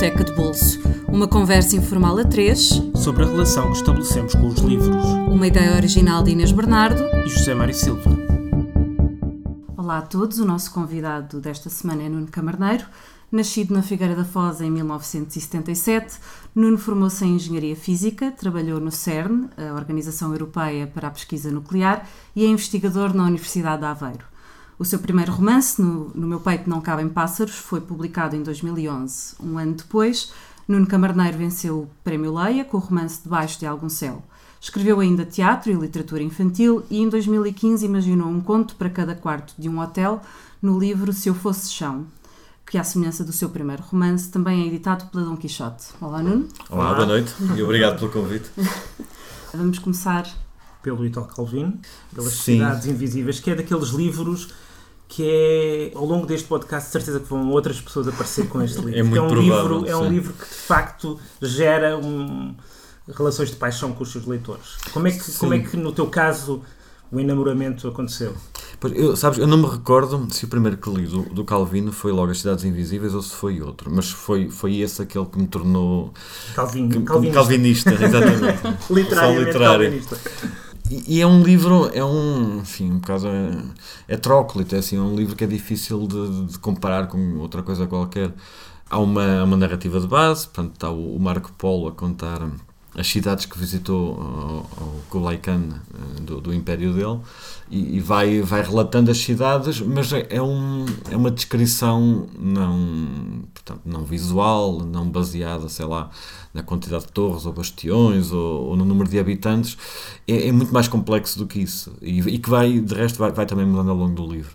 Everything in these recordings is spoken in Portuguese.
Biblioteca de Bolso. Uma conversa informal a três sobre a relação que estabelecemos com os livros. Uma ideia original de Inês Bernardo e José Mário Silva. Olá a todos, o nosso convidado desta semana é Nuno Camarneiro. Nascido na Figueira da Foz em 1977, Nuno formou-se em Engenharia Física, trabalhou no CERN, a Organização Europeia para a Pesquisa Nuclear, e é investigador na Universidade de Aveiro. O seu primeiro romance, No, no Meu Peito Não Cabem Pássaros, foi publicado em 2011. Um ano depois, Nuno Camarneiro venceu o Prémio Leia com o romance Debaixo de Algum Céu. Escreveu ainda teatro e literatura infantil e em 2015 imaginou um conto para cada quarto de um hotel no livro Se Eu Fosse Chão, que, à semelhança do seu primeiro romance, também é editado pela Dom Quixote. Olá, Nuno. Olá, Olá. boa noite e obrigado pelo convite. Vamos começar pelo Italo Calvino, pelas Sim. Cidades Invisíveis, que é daqueles livros que é ao longo deste podcast de certeza que vão outras pessoas aparecer com este livro. É muito é um provável, livro, é um livro que de facto gera um, relações de paixão com os seus leitores. Como é que, como é que no teu caso o enamoramento aconteceu? Pois, eu, sabes, eu não me recordo se o primeiro que li do, do, Calvino foi logo As Cidades Invisíveis ou se foi outro, mas foi, foi esse aquele que me tornou Calvin, que, calvinista. calvinista, exatamente. Literalmente literário. calvinista. E, é um livro, é um, enfim, um bocado é, é tróclito, é assim, é um livro que é difícil de, de comparar com outra coisa qualquer. Há uma, uma narrativa de base, portanto está o, o Marco Polo a contar as cidades que visitou o Kublai Khan eh, do, do império dele e, e, vai, vai relatando as cidades, mas é, é, um, é uma descrição não, portanto, não visual, não baseada, sei lá, na quantidade de torres ou bastiões ou, ou no número de habitantes, é, é, muito mais complexo do que isso. E, e que vai, de resto, vai, vai também mudando ao longo do livro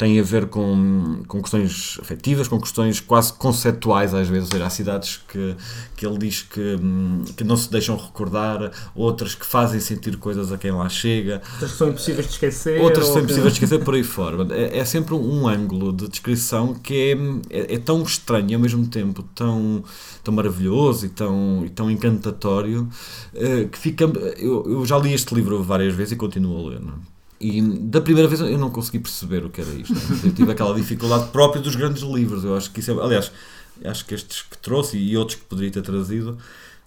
tem a ver com, com questões afetivas, com questões quase conceptuais às vezes. Há cidades que, que ele diz que, que não se deixam recordar, outras que fazem sentir coisas a quem lá chega. Outras que são impossíveis de esquecer. Outras que são impossíveis de esquecer por aí fora. É, é sempre um, ângulo de descrição que é, é, é, tão estranho e ao mesmo tempo tão, tão maravilhoso e tão, e tão encantatório eh, que fica. Eu, eu já li este livro várias vezes e continuo a ler. Não? É? E da primeira vez eu não consegui perceber o que era isto. Eu tive aquela dificuldade própria dos grandes livros. Eu acho que isso é. Aliás, acho que estes que trouxe e outros que poderia ter trazido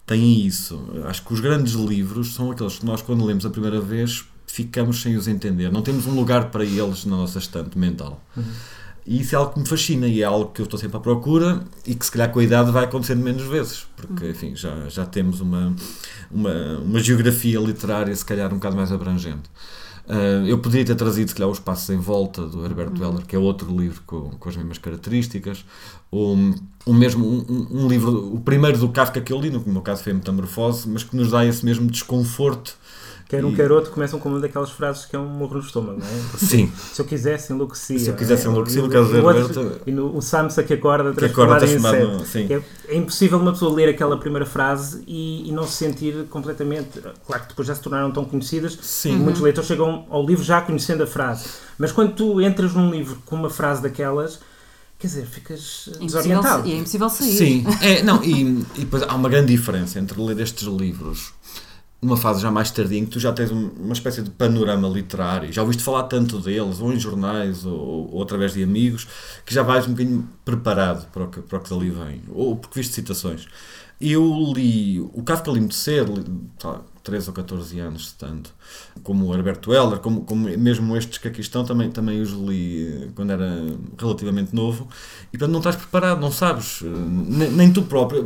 têm isso. Acho que os grandes livros são aqueles que nós, quando lemos a primeira vez, ficamos sem os entender. Não temos um lugar para eles na nossa estante mental. Uhum. E isso é algo que me fascina e é algo que eu estou sempre à procura e que se calhar com a idade vai acontecendo menos vezes, porque enfim, já, já temos uma, uma, uma geografia literária se calhar um bocado mais abrangente. Uh, eu poderia ter trazido, se calhar, Os Passos em Volta, do Herbert uhum. Weller, que é outro livro com, com as mesmas características. O, o mesmo, um, um, livro, o primeiro do Kafka que eu li, no meu caso foi a Metamorfose, mas que nos dá esse mesmo desconforto Quer um, e... quer outro, começam com uma daquelas frases que é um morro no estômago, não é? Sim. Se eu quisesse, enlouquecia. Se eu quisesse, é? enlouquecia, no caso da Roberta. E no, o Samsa que acorda, transformado em sete. É, é, impossível uma pessoa ler aquela primeira frase e, e, não se sentir completamente. Claro que depois já se tornaram tão conhecidas, Sim. muitos uhum. leitores chegam ao livro já conhecendo a frase. Mas quando tu entras num livro com uma frase daquelas quer dizer, ficas é desorientado. E é impossível sair. Sim, é, não, e, e depois há uma grande diferença entre ler estes livros numa fase já mais tardia em que tu já tens uma espécie de panorama literário, já ouviste falar tanto deles, ou em jornais, ou, ou através de amigos, que já vais um bocadinho preparado para o que, para o que dali vem, ou porque viste citações. Eu li o Kafka li muito cedo, tá, 13 ou 14 anos, tanto, como o Herberto Heller, como, como mesmo estes que aqui estão, também, também os li eh, quando era relativamente novo, e portanto não estás preparado, não sabes, eh, nem, nem tu próprio,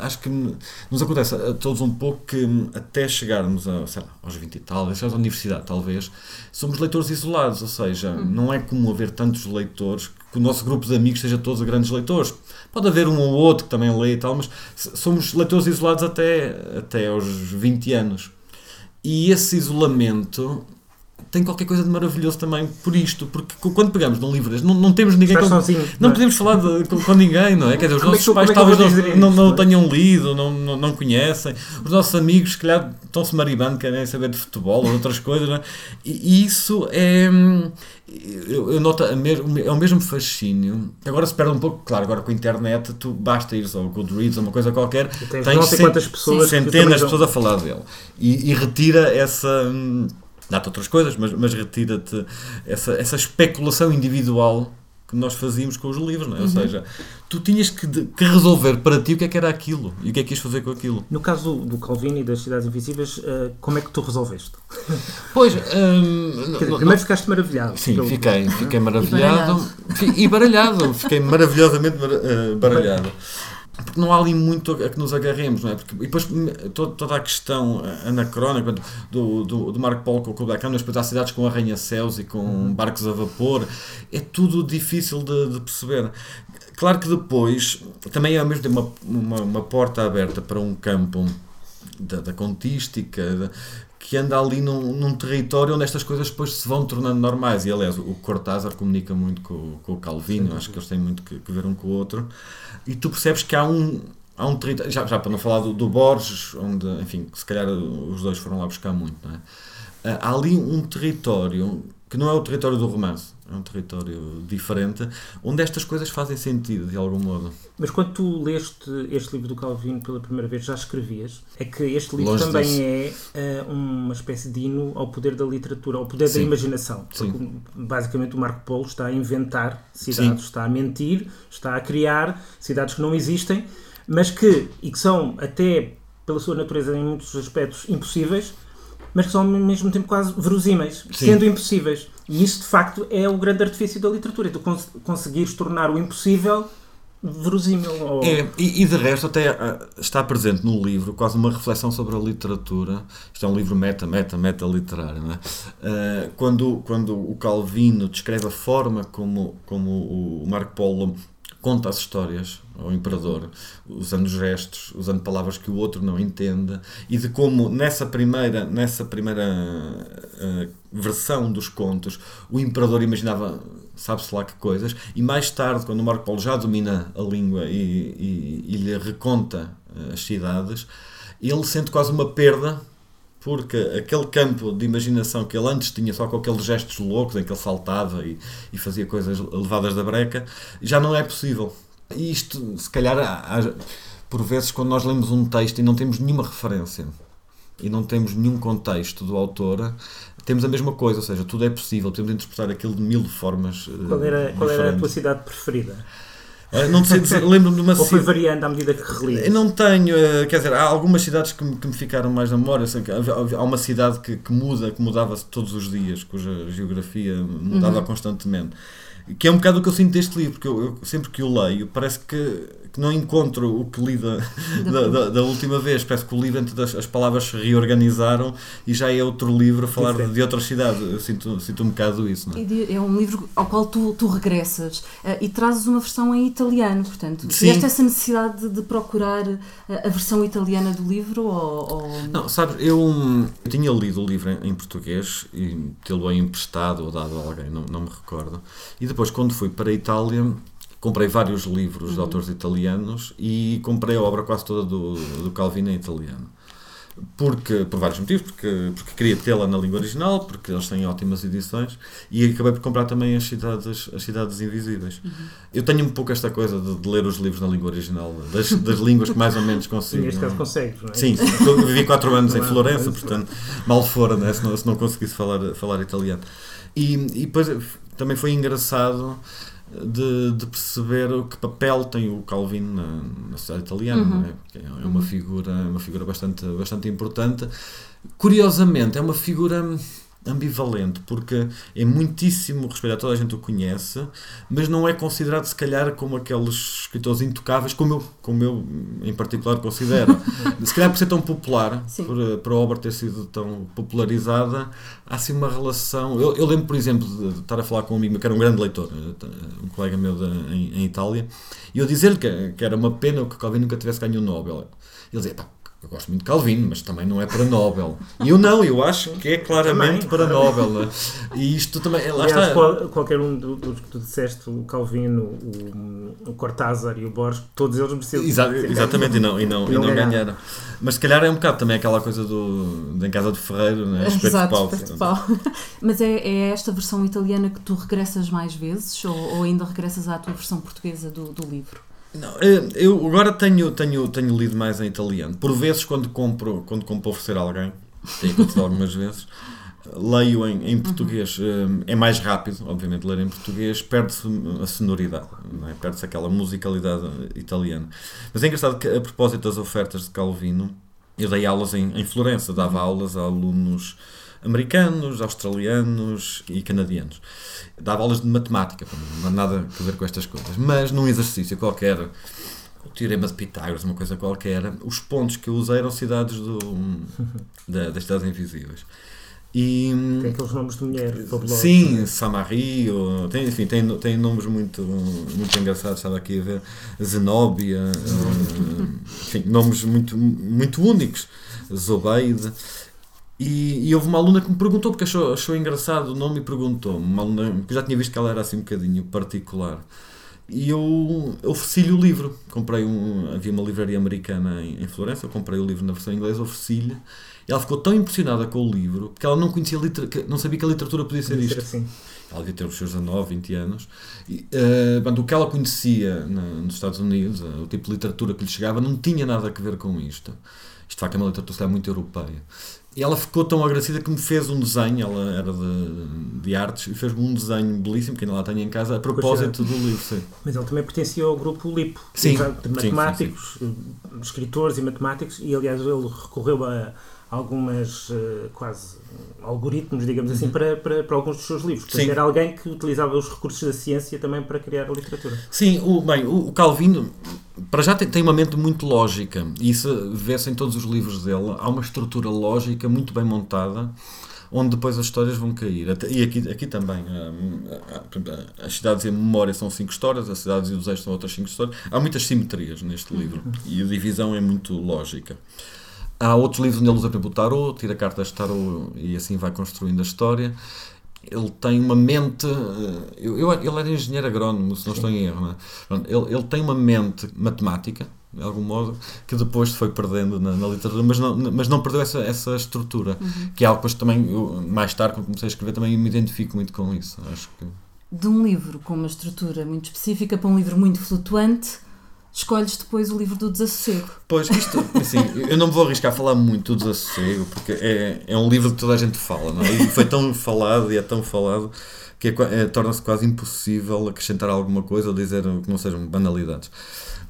acho que nos acontece a todos um pouco que até chegarmos a, sei lá, aos 20 e tal, até à universidade talvez, somos leitores isolados, ou seja, hum. não é como haver tantos leitores que o nosso grupo de amigos seja todos grandes leitores. Pode haver um ou outro que também lê e tal, mas somos leitores isolados até, até aos 20 anos. E esse isolamento tem qualquer coisa de maravilhoso também por isto, porque quando pegamos num livro não, não temos ninguém com, sozinho, não, não é? podemos falar de, com, com, ninguém, não é? Quer dizer, os como é nossos é pais talvez não, não, não, tenham lido, não, não, não conhecem, os nossos amigos, se calhar, estão-se maribando, querem saber de futebol ou outras coisas, é? e, isso é. Eu, eu noto é o mesmo fascínio. Agora se perde um pouco, claro, agora com a internet, tu basta ir ao Goodreads ou uma coisa qualquer, tens, tens cent, pessoas centenas de pessoas a falar dele e, e retira essa dá-te outras coisas, mas, mas retira-te essa, essa especulação individual que nós fazíamos com os livros, não é? Uhum. Ou seja, tu tinhas que, que, resolver para ti o que é que era aquilo e o que é que ias fazer com aquilo. No caso do, do Calvino e das Cidades Invisíveis, uh, como é que tu resolveste? Pois, um, dizer, primeiro não, ficaste maravilhado. Sim, pelo... fiquei, fiquei maravilhado e baralhado, fiquei maravilhosamente uh, baralhado porque não há ali muito a que nos agarremos, não é? Porque, e depois toda a questão anacrónica do, do, do Marco Polo com o Kublai Khan, depois há cidades com arranha-céus e com uhum. barcos a vapor, é tudo difícil de, de, perceber. Claro que depois também é ao mesmo tempo uma, uma, uma porta aberta para um campo da, da contística, que anda ali num, num, território onde estas coisas depois se vão tornando normais. E aliás, o Cortázar comunica muito com, com o Calvino, acho que eles têm muito que, que, ver um com o outro. E tu percebes que há um. Há um território, já, já para não falar do, do Borges, onde, enfim, se calhar os dois foram lá buscar muito, não é? Há ali um território que não é o território do romance, é um território diferente, onde estas coisas fazem sentido, de algum modo. Mas quando tu leste este livro do Calvino pela primeira vez, já escrevias? É que este livro Longe também disso. é uh, uma espécie de hino ao poder da literatura, ao poder Sim. da imaginação. Porque, Sim. basicamente, o Marco Polo está a inventar cidades, Sim. está a mentir, está a criar cidades que não existem, mas que, e que são até pela sua natureza em muitos aspectos impossíveis, mas que são ao mesmo tempo quase verosímeis, Sim. sendo impossíveis. E isso, de facto, é o grande artifício da literatura. Tu cons conseguires tornar o impossível verosímil. Ou... É, e, e, de resto até uh, está presente no livro quase uma reflexão sobre a literatura. Isto é um livro meta, meta, meta literário. Não é? Uh, quando, quando o Calvino descreve a forma como, como o Marco Polo conta as histórias ao imperador, usando gestos, usando palavras que o outro não entende, e de como nessa primeira, nessa primeira uh, versão dos contos o imperador imaginava sabe-se lá que coisas, e mais tarde, quando Marco Polo já domina a língua e, e, e lhe reconta uh, as cidades, ele sente quase uma perda porque aquele campo de imaginação que ele antes tinha só com aqueles gestos loucos em que ele saltava e, e fazia coisas levadas da breca, já não é possível. E isto, se calhar, há, por vezes, quando nós lemos um texto e não temos nenhuma referência e não temos nenhum contexto do autor, temos a mesma coisa, ou seja, tudo é possível, podemos interpretar aquilo de mil formas. Qual era, qual era a tua cidade preferida? Uh, não sei dizer, lembro-me de uma Ou foi variando à medida que relias? Não tenho, uh, quer dizer, há algumas cidades que me, que me ficaram mais na memória. Que há uma cidade que, que muda, que mudava todos os dias, cuja geografia mudava uhum. constantemente. Que é um bocado o que eu sinto deste livro, porque eu, eu sempre que o leio, parece que que não encontro o que li da, da, da, da, última vez. Parece que o livro, entre as, as palavras se reorganizaram e já é outro livro a falar de, de outra cidade. Eu sinto, sinto um bocado isso. Não é? é um livro ao qual tu, tu regressas uh, e trazes uma versão em italiano, portanto. Tiveste essa necessidade de, procurar a, a, versão italiana do livro? Ou, ou... Não, sabes, eu, eu, tinha lido o livro em, em português e tê-lo emprestado ou dado a alguém, não, não me recordo. E depois, quando fui para a Itália, comprei vários livros uhum. de autores italianos e comprei a obra quase toda do, do Calvino em italiano. Porque, por vários motivos, porque, porque queria tê-la na língua original, porque eles têm ótimas edições, e acabei por comprar também as Cidades, as cidades Invisíveis. Uhum. Eu tenho um pouco esta coisa de, de, ler os livros na língua original, das, das línguas que mais ou menos consigo. Neste caso consegues, não é? Sim, eu vivi 4 anos em Florença, portanto, mal fora, né, se, não, se não conseguisse falar, falar italiano. E, e depois também foi engraçado de, de, perceber o que papel tem o Calvin na, na sociedade italiana, uhum. é? é uma figura, uma figura bastante, bastante importante. Curiosamente, é uma figura ambivalente, porque é muitíssimo respeitado, toda a gente o conhece, mas não é considerado, se calhar, como aqueles escritores intocáveis, como eu, como eu em particular considero. se calhar por ser tão popular, por, por a obra ter sido tão popularizada, há assim uma relação. Eu, eu, lembro, por exemplo, de estar a falar com um amigo que era um grande leitor, um colega meu de, em, em, Itália, e eu dizer-lhe que, que, era uma pena que Calvin nunca tivesse ganho o Nobel. Ele dizia, pá, eu gosto muito de Calvino, mas também não é para Nobel. E eu não, eu acho que é claramente para Nobel. E isto também. Lá Aliás, está. Qual, qualquer um dos que tu disseste, o Calvino, o, o Cortázar e o Borges, todos eles mereciam. Exa exatamente, e não, e não, e não, ganharam. Mas se calhar é um bocado também aquela coisa do, de em casa do Ferreiro, né? espeto Exato, de pau. Espeto de pau. Mas é, é esta versão italiana que tu regressas mais vezes ou, ou ainda regressas à tua versão portuguesa do, do livro? Não, eh, eu agora tenho, tenho, tenho lido mais em italiano. Por vezes, quando compro, quando compro oferecer alguém, tenho acontecido algumas vezes, leio em, em português uhum. é mais rápido, obviamente, ler em português perde-se a sonoridade, é? perde-se aquela musicalidade italiana. Mas é engraçado que, a propósito das ofertas de Calvino, eu dei aulas em, em Florença, dava aulas a alunos americanos, australianos e canadianos. Dava aulas de matemática, não há nada a ver com estas coisas, mas num exercício qualquer, o teorema de Pitágoras, uma coisa qualquer, os pontos que eu usei eram cidades do, da, das cidades invisíveis. E, tem aqueles nomes de mulher fabulosos. Sim, Samarri, tem, enfim, tem, tem nomes muito, muito engraçados. Estava aqui a ver Zenóbia, uh, enfim, nomes muito, muito únicos. Zobeide. E, e, houve uma aluna que me perguntou, porque achou, achou engraçado o nome e perguntou-me. Uma aluna que já tinha visto que ela era assim um bocadinho particular. E eu ofereci-lhe o livro. Comprei um. Havia uma livraria americana em, em Florença, eu comprei o livro na versão inglesa, ofereci-lhe. E ela ficou tão impressionada com o livro que ela não conhecia não sabia que a literatura podia ser isto. Assim. Ela devia ter os seus 19, 20 anos. E, uh, o que ela conhecia na, nos Estados Unidos, uh, o tipo de literatura que lhe chegava, não tinha nada a ver com isto. Isto de facto é uma literatura muito europeia. E ela ficou tão agradecida que me fez um desenho, ela era de, de artes, e fez-me um desenho belíssimo, que ainda lá tenho em casa, a propósito do livro. Sim. Mas ele também pertencia ao grupo LIPO, sim, de matemáticos, sim, sim, escritores e matemáticos, e aliás ele recorreu a algumas uh, quase algoritmos, digamos assim, uhum. para, para, para, alguns dos seus livros. Portanto, era alguém que utilizava os recursos da ciência também para criar a literatura. Sim, o, bem, o Calvino para já tem, tem uma mente muito lógica e isso vê-se em todos os livros dele. Há uma estrutura lógica muito bem montada onde depois as histórias vão cair. E aqui, aqui também. As cidades e a memória são cinco histórias, as cidades e os eixos são outras cinco histórias. Há muitas simetrias neste livro e a divisão é muito lógica. Há outros livros onde ele usa, por exemplo, o tarot, tira cartas de tarot e assim vai construindo a história. Ele tem uma mente. Eh, eu, eu, ele era engenheiro agrónomo, se não estou em erro. É? Ele, ele tem uma mente matemática, de algum modo, que depois foi perdendo na, na, literatura, mas não, mas não perdeu essa, essa estrutura, uhum. que é algo que também, eu, mais tarde, quando comecei a escrever, também me identifico muito com isso. Acho que... De um livro com uma estrutura muito específica para um livro muito flutuante, escolhes depois o livro do desassossego. Pois, isto, assim, eu não me vou arriscar a falar muito do desassossego, porque é, é um livro que toda a gente fala, não é? E foi tão falado e é tão falado que é, é, torna-se quase impossível acrescentar alguma coisa ou dizer que não sejam banalidades.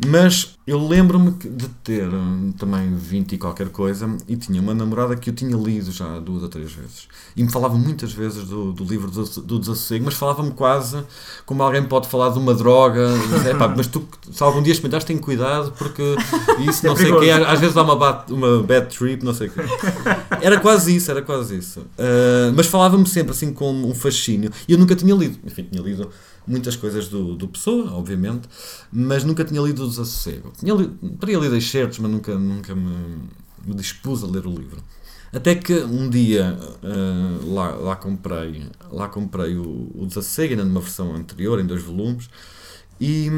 Mas eu lembro-me de ter hum, também 20 e qualquer coisa e tinha uma namorada que eu tinha lido já duas ou três vezes. E me falava muitas vezes do, do livro do, do Desassossego, mas falava-me quase como alguém pode falar de uma droga. Dizer, mas tu, se algum dia experimentares, tem cuidado porque isso, não é sei o quê, às vezes dá uma, bad, uma bad trip, não sei o quê. Era quase isso, era quase isso. Uh, mas falava-me sempre assim com um fascínio. E eu nunca tinha lido. Enfim, tinha lido muitas coisas do, do Pessoa, obviamente, mas nunca tinha lido o Desassossego. Tinha lido, teria lido excertos, mas nunca, nunca me, me dispus a ler o livro. Até que um dia uh, lá, lá comprei, lá comprei o, o Desassossego, ainda numa versão anterior, em dois volumes, e,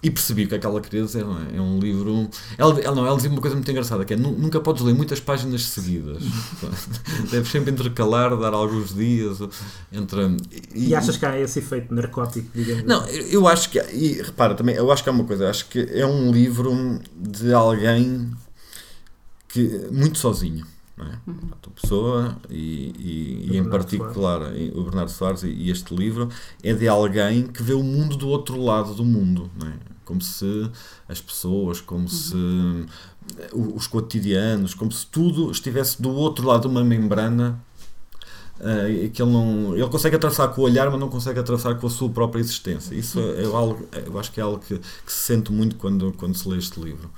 e, percebi que aquela dizer, não é? É um livro. Ela, ela, não, ela dizia uma coisa muito engraçada: que é nunca podes ler muitas páginas seguidas. Deves sempre intercalar, dar alguns dias. Entre, e, e achas que há esse efeito narcótico, digamos? Não, eu acho que. E repara também, eu acho que há uma coisa: acho que é um livro de alguém que muito sozinho não é? Uhum. A pessoa e, e, e em particular Soares. o Bernardo Soares e, e, este livro é de alguém que vê o mundo do outro lado do mundo, não é? Como se as pessoas, como uhum. se os cotidianos, como se tudo estivesse do outro lado de uma membrana Uh, que ele não ele consegue atravessar com o olhar mas não consegue atravessar com a sua própria existência isso é, é algo eu acho que é algo que, que, se sente muito quando quando se lê este livro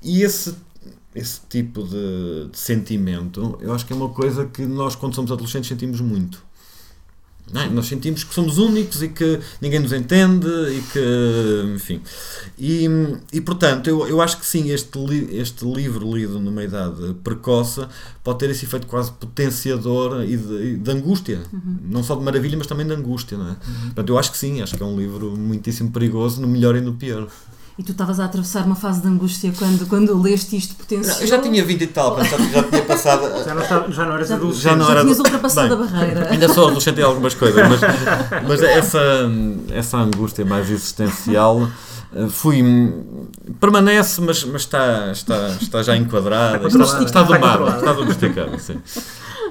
e esse esse tipo de, de, sentimento, eu acho que é uma coisa que nós, quando somos adolescentes, sentimos muito. É? Nós sentimos que somos únicos e que ninguém nos entende e que, enfim. E, e portanto, eu, eu acho que sim, este, li, este livro lido numa idade precoce pode ter esse efeito quase potenciador e de, de angústia. Uhum. Não só de maravilha, mas também de angústia. Não é? Uhum. Portanto, eu acho que sim, acho que é um livro muitíssimo perigoso, no melhor e no pior. E tu estavas a atravessar uma fase de angústia quando, quando leste isto potencial. Eu já tinha 20 e tal, já, já tinha passado. Já não, estava, já não eras adulto. Já, não já era, tinhas ultrapassado Bem, a barreira. Ainda sou adolescente em algumas coisas, mas, mas essa, essa angústia mais existencial eh, fui permanece mas, mas está, está, está já enquadrada está, está, está domada está domesticada sim.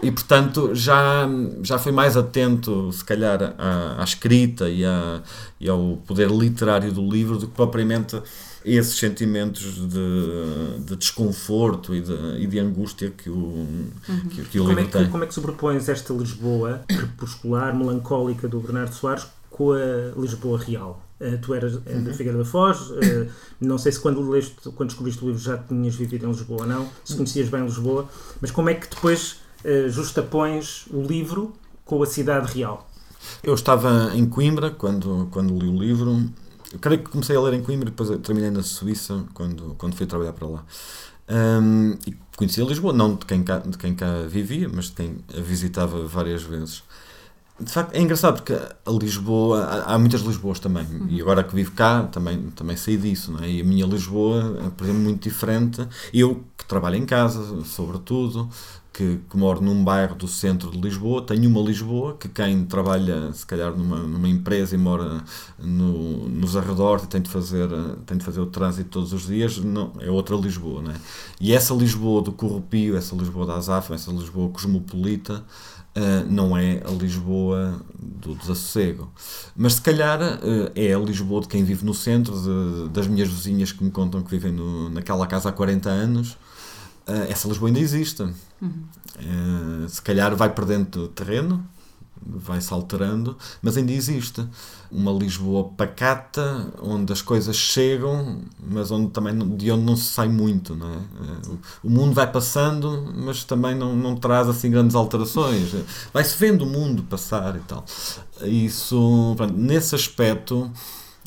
E portanto já, já foi mais atento, se calhar, à, à escrita e, à, e ao poder literário do livro do que propriamente esses sentimentos de, de desconforto e de, e de, angústia que o, uhum. que, que o como livro é que, tem. Como é que sobrepões esta Lisboa crepuscular, melancólica do Bernardo Soares com a Lisboa real? Uh, tu eras uh, uhum. da Figueira da Foz, uh, não sei se quando, leste, quando descobriste o livro já tinhas vivido em Lisboa ou não, se conhecias bem Lisboa, mas como é que depois justapões o livro com a cidade real? Eu estava em Coimbra quando, quando li o livro. Eu creio que comecei a ler em Coimbra depois terminei na Suíça quando, quando fui trabalhar para lá. Um, e conhecia Lisboa, não de quem, cá, de quem cá vivia, mas de quem a visitava várias vezes de facto, é engraçado porque a Lisboa, há, há muitas Lisboas também, uhum. e agora que vivo cá também, também sei disso, não é? E a minha Lisboa é, por exemplo, muito diferente. Eu, que trabalho em casa, sobretudo, que, que, moro num bairro do centro de Lisboa, tenho uma Lisboa que quem trabalha, se calhar, numa, numa empresa e mora no, nos arredores e tem de, fazer, tem de fazer o trânsito todos os dias, não, é outra Lisboa, não é? E essa Lisboa do Corrupio, essa Lisboa da Azaf, essa Lisboa cosmopolita, Uh, não é a Lisboa do desassossego. Mas se calhar uh, é a Lisboa de quem vive no centro, de, das minhas vizinhas que me contam que vivem no, naquela casa há 40 anos. Uh, essa Lisboa ainda existe. Uhum. se calhar vai perdendo terreno, vai-se alterando, mas ainda existe uma Lisboa pacata, onde as coisas chegam, mas onde também de onde não se sai muito, não é? O mundo vai passando, mas também não, não traz assim grandes alterações. Vai-se vendo o mundo passar e tal. Isso, pronto, nesse aspecto,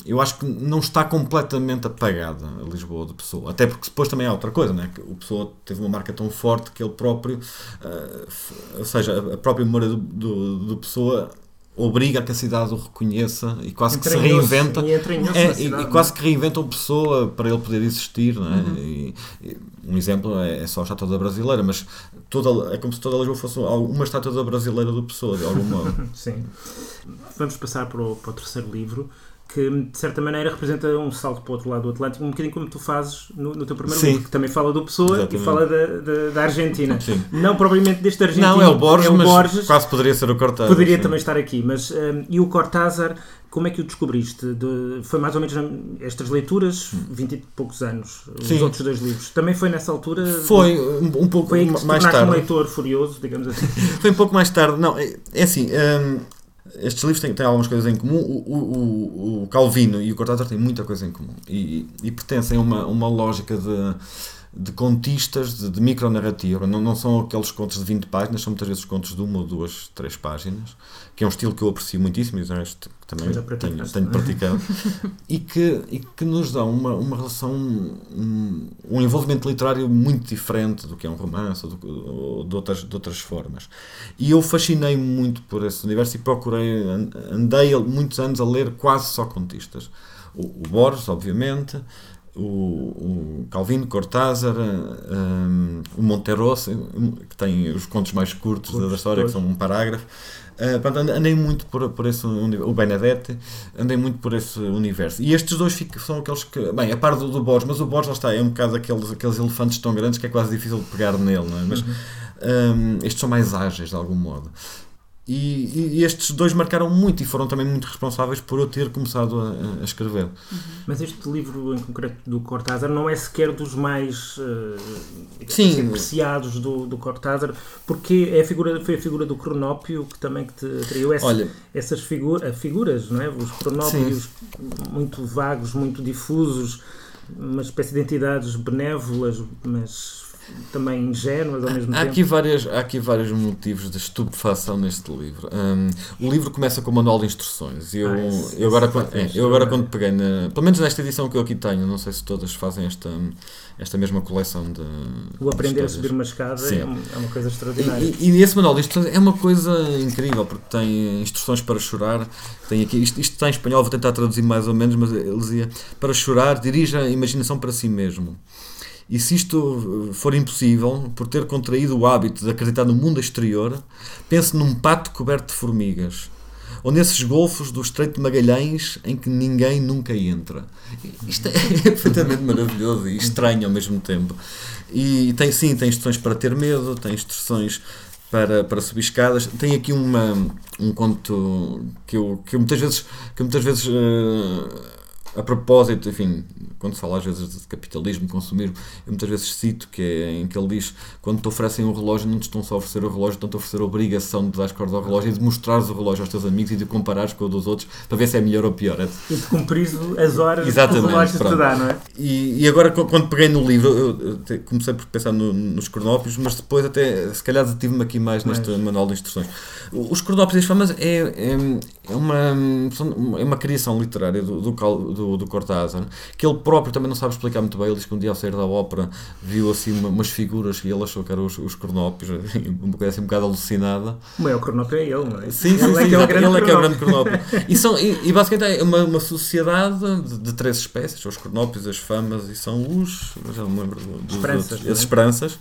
eu acho que não está completamente apagada a Lisboa de Pessoa. Até porque depois também há outra coisa, né? que o Pessoa teve uma marca tão forte que ele próprio, uh, ou seja, a própria memória do, do, do Pessoa obriga a que a cidade o reconheça e quase que se reinventa e, é, e, e, quase que reinventa uma pessoa para ele poder existir não é? Uhum. E, e, um exemplo é, é, só a estátua da brasileira mas toda, é como se toda a Lisboa fosse uma estátua da brasileira do pessoa de algum modo sim vamos passar para o, para o terceiro livro que de certa maneira representa um salto para o outro lado do Atlântico, um bocadinho como tu fazes no, no teu primeiro Sim. livro, que também fala do Pessoa Exatamente. e fala da, da, da Argentina. Sim. Não propriamente deste argentino. Não, é o Borges, é o Borges quase poderia ser o Cortázar. Poderia sim. também estar aqui, mas um, e o Cortázar, como é que o descobriste? De, foi mais ou menos estas leituras, 20 e poucos anos, os sim. outros dois livros. Também foi nessa altura? Foi um, um pouco foi mais tarde. um leitor furioso, digamos assim. foi um pouco mais tarde. Não, é, é assim. Um, estes livros têm, têm, algumas coisas em comum. O, o, o, Calvino e o Cortázar têm muita coisa em comum e, e pertencem a uma, uma lógica de de contistas, de, de micronarrativa. Não, não são aqueles contos de 20 páginas, são muitas vezes contos de uma ou duas, três páginas, que é um estilo que eu aprecio muitíssimo e que também tenho, tenho praticado, e, que, e que nos dá uma, uma relação, um, um envolvimento literário muito diferente do que é um romance ou, do, ou de, outras, de outras formas. E eu fascinei-me muito por esse universo e procurei, andei muitos anos a ler quase só contistas. O, o Borges, obviamente, o, o Calvino, Cortázar, um, o Monterosso, que tem os contos mais curtos da história, que são um parágrafo. Uh, andei muito por, por esse o Benedetti, andei muito por esse universo. E estes dois são aqueles que, bem, a par do, do Borges, mas o Borges lá está, é um bocado aqueles, aqueles elefantes tão grandes que é quase difícil de pegar nele, não é? Mas uhum. um, estes são mais ágeis de algum modo. E, e, estes dois marcaram muito e foram também muito responsáveis por eu ter começado a, a escrever. Uhum. Mas este livro em concreto do Cortázar não é sequer dos mais uh, Sim. Assim, apreciados do, do Cortázar, porque é a figura, foi a figura do cronópio que também que te atraiu essa, Olha, essas figura, figuras, não é? os cronópios Sim. muito vagos, muito difusos, uma espécie de entidades benévolas, mas também ingênuas ao mesmo há tempo. Aqui várias, há aqui vários motivos de estupefação neste livro. Um, o livro começa com o manual de instruções. Eu, ah, esse, eu, agora, quando, é, eu agora quando peguei, na, pelo menos nesta edição que eu aqui tenho, não sei se todas fazem esta, esta mesma coleção de. O aprender a subir uma escada é, é, uma coisa extraordinária. E, e, esse manual de instruções é uma coisa incrível, porque tem instruções para chorar. Tem aqui, isto, isto está em espanhol, vou tentar traduzir mais ou menos, mas ele dizia: para chorar, dirija a imaginação para si mesmo. E se isto for impossível, por ter contraído o hábito de acreditar no mundo exterior, pense num pato coberto de formigas, ou nesses golfos do Estreito de Magalhães em que ninguém nunca entra. Isto é perfeitamente maravilhoso e estranho ao mesmo tempo. E tem sim, tem instruções para ter medo, tem instruções para, para subir escadas. Tem aqui uma, um conto que eu, que eu muitas vezes, que muitas vezes uh, a propósito, enfim, quando se fala às vezes de capitalismo, consumismo, eu muitas vezes cito que é em que ele diz quando te oferecem um relógio, não te estão só a oferecer o relógio, estão-te a oferecer a obrigação de dar corda ao relógio e de mostrares o relógio aos teus amigos e de comparares com o dos outros para ver se é melhor ou pior. E de cumprir as horas Exatamente, que o relógio te dá, não é? E, e agora, quando peguei no livro, eu, comecei por pensar no, nos cronópios, mas depois até, se calhar, detive-me aqui mais neste mas... manual de instruções. Os cronópios das famas é, é, é, uma, é uma criação literária do, do, do, do Cortázar, que ele próprio também não sabe explicar muito bem. Ele diz que um dia ao sair da ópera viu assim uma, umas figuras e ele achou que eram os, os cronópios, uma coisa assim um bocado alucinada. O maior cronópio é ele, não é? Sim, sim, ele sim, é que é o grande ele é que é o grande cronópio. e, são, e, e, basicamente é uma, uma sociedade de, de, três espécies, os cronópios, as famas e são os, já não me lembro, dos, esperanças, outros, as esperanças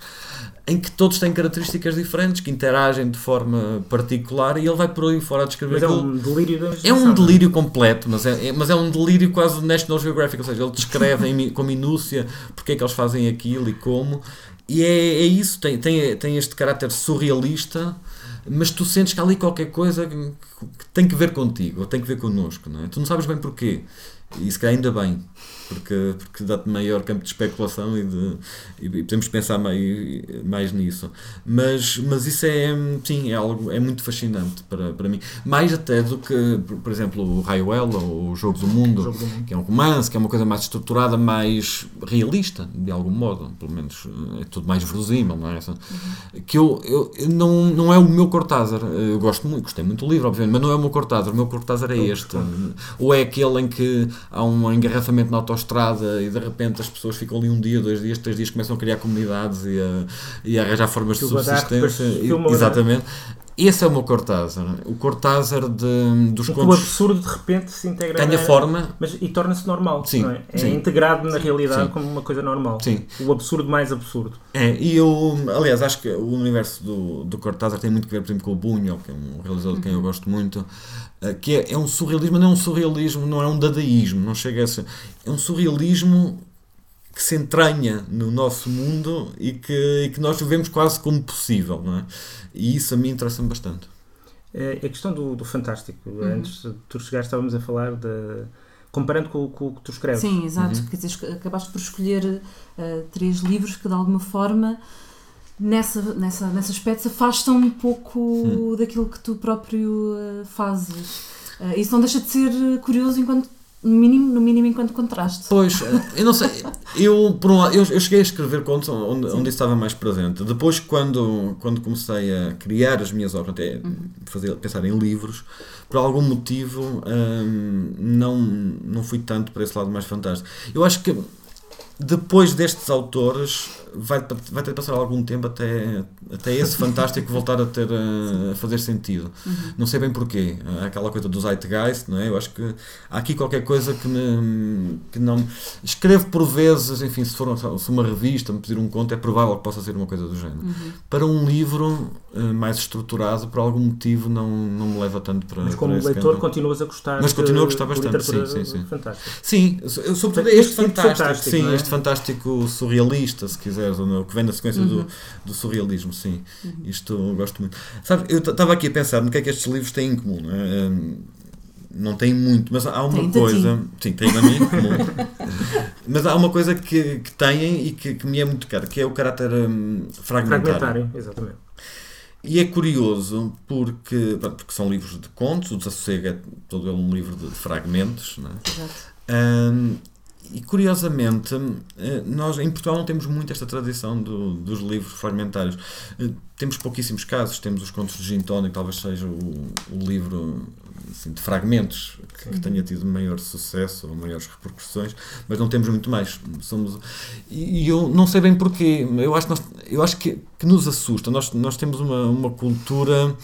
em que todos têm características diferentes, que interagem de forma particular e ele vai por aí fora a descrever mas é um delírio É um é? delírio completo, mas é, é, mas é um delírio quase National Geographic, ou seja, ele descreve em, com minúcia porque é que eles fazem aquilo e como. E é, é isso, tem, tem, tem este caráter surrealista, mas tu sentes que há ali qualquer coisa que, que tem que ver contigo, ou tem que ver connosco, não é? Tu não sabes bem porquê. E se calhar ainda bem, porque, porque dá-te maior campo de especulação e, de, e, podemos pensar mais, mais nisso. Mas, mas isso é, sim, é algo é muito fascinante para, para mim. Mais até do que, por exemplo, o Raiuela ou o Jogo do Mundo, Jogo do Mundo, que é um romance, que é uma coisa mais estruturada, mais realista, de algum modo. Pelo menos é tudo mais verosímil, não é? Que eu, eu, eu, não, não é o meu Cortázar. Eu gosto muito, gostei muito do livro, obviamente, mas não é o meu Cortázar. O meu Cortázar é este. Ou é aquele em que há um engarrafamento na autoestrada e de repente as pessoas ficam ali um dia, dois dias, três dias, começam a criar comunidades e a, e a arranjar formas de subsistência. Exatamente. Esse é o meu Cortázar. O Cortázar de, dos contos. O absurdo de repente se integra. Ganha na... forma. Mas, e torna-se normal. Sim, é? é sim. integrado na realidade sim. como uma coisa normal. Sim. O absurdo mais absurdo. É, e eu, aliás, acho que o universo do, do Cortázar tem muito a ver, por exemplo, com o Bunho, que é um realizador de quem eu uhum. gosto muito, eh, que é, é um surrealismo, não é um surrealismo, não é um dadaísmo, não chega a ser. É um surrealismo que se entranha no nosso mundo e que, e que nós vemos quase como possível, não é? E isso a mim interessa-me bastante. É, a questão do, do fantástico, uhum. antes de tu chegares estávamos a falar de comparando com, com, o que tu escreves. Sim, exato. Uhum. Quer dizer, acabaste por escolher uh, três livros que de alguma forma nessa, nessa, nesse aspecto se afastam um pouco uhum. daquilo que tu próprio uh, fazes. Uh, isso não deixa de ser curioso enquanto no mínimo, no mínimo enquanto contraste. Pois, eu não sei, eu, por um lado, eu, eu cheguei a escrever contos onde, onde estava mais presente. Depois, quando, quando comecei a criar as minhas obras, até uhum. fazer, pensar em livros, por algum motivo hum, não, não fui tanto para esse lado mais fantástico. Eu acho que depois destes autores vai, vai ter de passar algum tempo até, até esse fantástico voltar a ter a, fazer sentido. Uhum. Não sei bem porquê. Aquela coisa do Zeitgeist, não é? Eu acho que há aqui qualquer coisa que, me, que não. Escrevo por vezes, enfim, se for se uma revista me pedir um conto, é provável que possa ser uma coisa do género. Uhum. Para um livro uh, mais estruturado, por algum motivo, não, não me leva tanto para. Mas como para leitor, campo. continuas a gostar. Mas continuo a gostar bastante, sim, sim, sim. Fantástico. Sim, sobretudo este, este fantástico, fantástico, sim, é? este fantástico surrealista, se quiser ou que vem na sequência uhum. do, do surrealismo, sim. Uhum. Isto eu gosto muito. Sabe, eu estava aqui a pensar no que é que estes livros têm em comum, não é? Um, não tem muito, mas há uma tem coisa. Sim, tem a mim, mas há uma coisa que, que têm e que, que me é muito cara, que é o caráter um, fragmentário. Fragmentário, exatamente. E é curioso porque, porque são livros de contos, o Desassossego é todo ele um livro de fragmentos, não é? Exato. Um, e curiosamente, eh, nós em Portugal não temos muito esta tradição do, dos livros fragmentários. Eh, temos pouquíssimos casos, temos os contos de Gin que talvez seja o, o livro assim, de fragmentos que, que, tenha tido maior sucesso ou maiores repercussões, mas não temos muito mais. Somos, e eu não sei bem porquê, eu acho, nós, eu acho que, que nos assusta. Nós, nós temos uma, uma cultura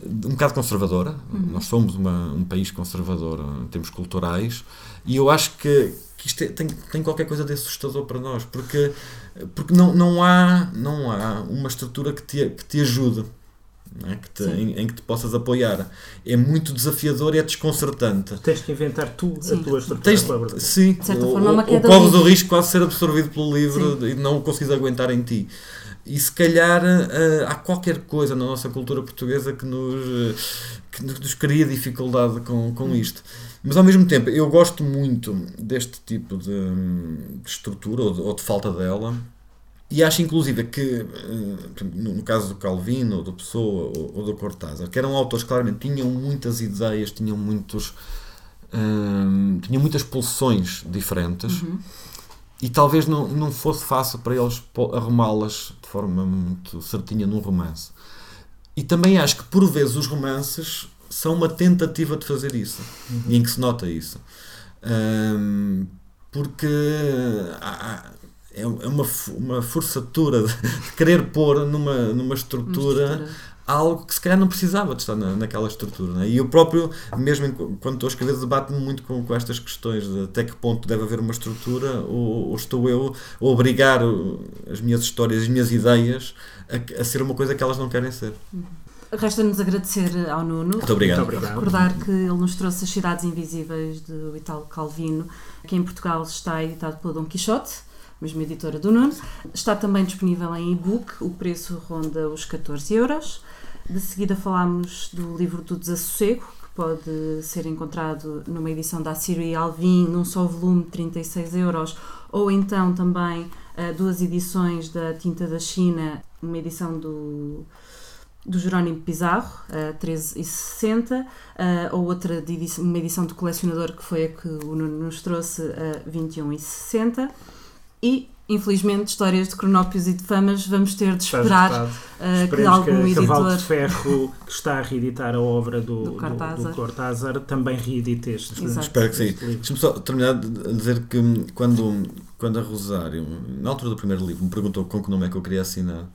um bocado conservadora, uhum. nós somos uma, um país conservador em termos culturais, e eu acho que que isto é, tem, tem qualquer coisa de assustador para nós, porque, porque não, não, há, não há uma estrutura que te, que te ajude. É? que te, em, em, que te possas apoiar. É muito desafiador e é desconcertante. Tens que inventar tu sim. a tua estrutura. Tens, sim, de certa forma, ou, ou corres o risco de quase ser absorvido pelo livro sim. e não o conseguires aguentar em ti. E se calhar uh, há qualquer coisa na nossa cultura portuguesa que nos, que nos cria dificuldade com, com hum. isto. Mas ao mesmo tempo, eu gosto muito deste tipo de, de estrutura ou de, ou de, falta dela. E acho inclusive que, eh, no caso do Calvino, ou do Pessoa, ou, do Cortázar, que eram autores que claramente tinham muitas ideias, tinham muitos. Hum, tinham muitas pulsões diferentes uhum. e talvez não, não fosse fácil para eles arrumá-las de forma muito certinha num romance. E também acho que por vezes os romances são uma tentativa de fazer isso uhum. e em que se nota isso. Um, porque há, é, é uma, uma forçatura de, querer pôr numa, numa estrutura, estrutura, algo que se calhar não precisava de estar na, naquela estrutura. Né? E eu próprio, mesmo quando estou a escrever, debato-me muito com, com estas questões de até que ponto deve haver uma estrutura ou, ou estou eu a obrigar as minhas histórias, as minhas ideias a, a ser uma coisa que elas não querem ser. Uhum. Resta-nos agradecer ao Nuno. Muito obrigado. Muito obrigado. Recordar que ele nos trouxe As Cidades Invisíveis do Italo Calvino, que em Portugal está editado pela Dom Quixote, mesma editora do Nuno. Está também disponível em e-book, o preço ronda os 14 euros. De seguida falámos do livro do Desassossego, que pode ser encontrado numa edição da Assírio e Alvim, num só volume, 36 euros, ou então também uh, duas edições da Tinta da China, uma edição do do Jerónimo Pizarro, a 13,60, uh, ou outra edição, uma edição do colecionador que foi a que o Nuno nos trouxe a 21,60. E, infelizmente, histórias de cronópios e de famas vamos ter de esperar uh, que algum que, editor... Cavalo de Ferro, que está a reeditar a obra do, do, Cortázar. Do, do Cortázar também reedite este. Exato. Espero que sim. Deixa-me só terminar de dizer que quando, quando a Rosário, na altura do primeiro livro, me perguntou com que nome é que eu queria assinar,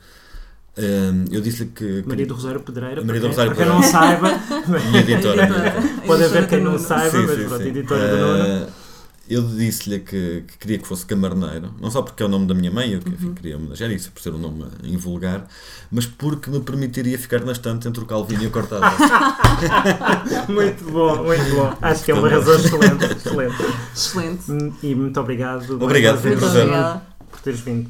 um, eu disse-lhe que, que. Maria do Rosário Pedreira. Maria do Rosário para quem não saiba. minha editora. Pode haver quem não saiba, sim, mas sim, pronto, sim. editora uh, do Nuno. Eu disse-lhe que, que, queria que fosse Camarneiro, não só porque é o nome da minha mãe, eu uhum. queria homenagear isso, por ser um nome invulgar, mas porque me permitiria ficar na estante entre o Calvino e o Cortázar. muito bom, muito bom. Acho que é uma razão excelente. Excelente. Excelente. E muito obrigado. Obrigado, prazer. Por teres vindo.